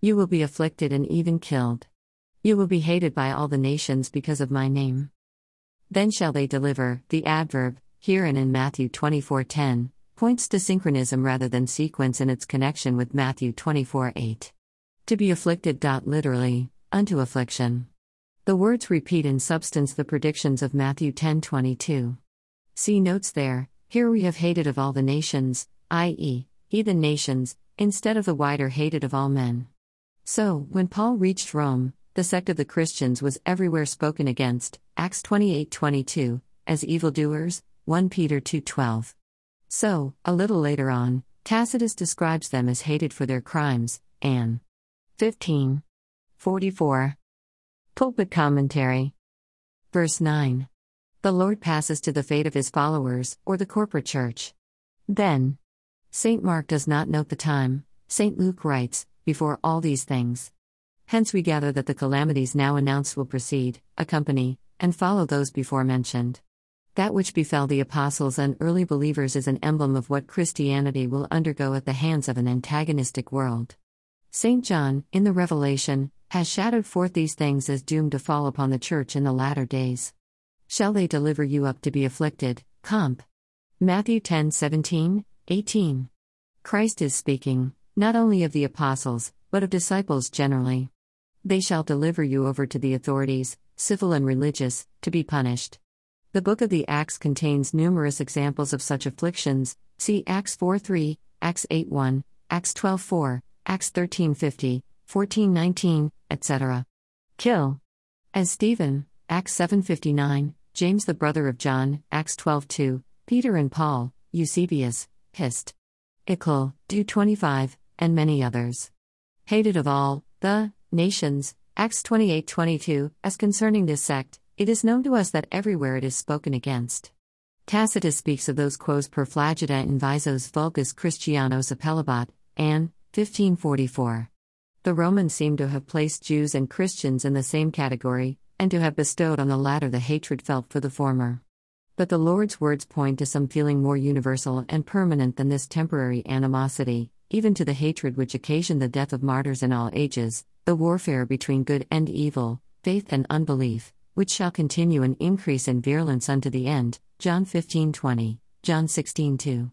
You will be afflicted and even killed. You will be hated by all the nations because of my name. Then shall they deliver, the adverb, here and in Matthew 24:10, points to synchronism rather than sequence in its connection with Matthew 24:8. To be afflicted. Literally, unto affliction. The words repeat in substance the predictions of Matthew 10:22. See notes there. Here we have hated of all the nations, i.e., heathen nations, instead of the wider hated of all men. So, when Paul reached Rome, the sect of the Christians was everywhere spoken against, Acts 28:22, as evildoers, 1 Peter 2:12. So, a little later on, Tacitus describes them as hated for their crimes, Ann. 15. 44. Pulpit Commentary. Verse 9. The Lord passes to the fate of his followers, or the corporate church. Then. St. Mark does not note the time, St. Luke writes, before all these things. Hence we gather that the calamities now announced will precede, accompany, and follow those before mentioned. That which befell the apostles and early believers is an emblem of what Christianity will undergo at the hands of an antagonistic world. St. John, in the Revelation, has shadowed forth these things as doomed to fall upon the church in the latter days. Shall they deliver you up to be afflicted? Comp. Matthew 10 17, 18. Christ is speaking, not only of the apostles, but of disciples generally. They shall deliver you over to the authorities, civil and religious, to be punished. The book of the Acts contains numerous examples of such afflictions. See Acts 4 3, Acts 8 1, Acts 12 4, Acts 13 50, 14 19, etc. Kill. As Stephen, Acts 7 59, James the brother of John, Acts 12:2, Peter and Paul, Eusebius, Hist. Eccl. Do 25, and many others. Hated of all, the nations, Acts 28:22, as concerning this sect, it is known to us that everywhere it is spoken against. Tacitus speaks of those quos per flagita invisos vulgus Christianos appellabat, and 1544. The Romans seem to have placed Jews and Christians in the same category, and to have bestowed on the latter the hatred felt for the former. But the Lord's words point to some feeling more universal and permanent than this temporary animosity, even to the hatred which occasioned the death of martyrs in all ages, the warfare between good and evil, faith and unbelief, which shall continue and increase in virulence unto the end. John 15:20, John 16:2.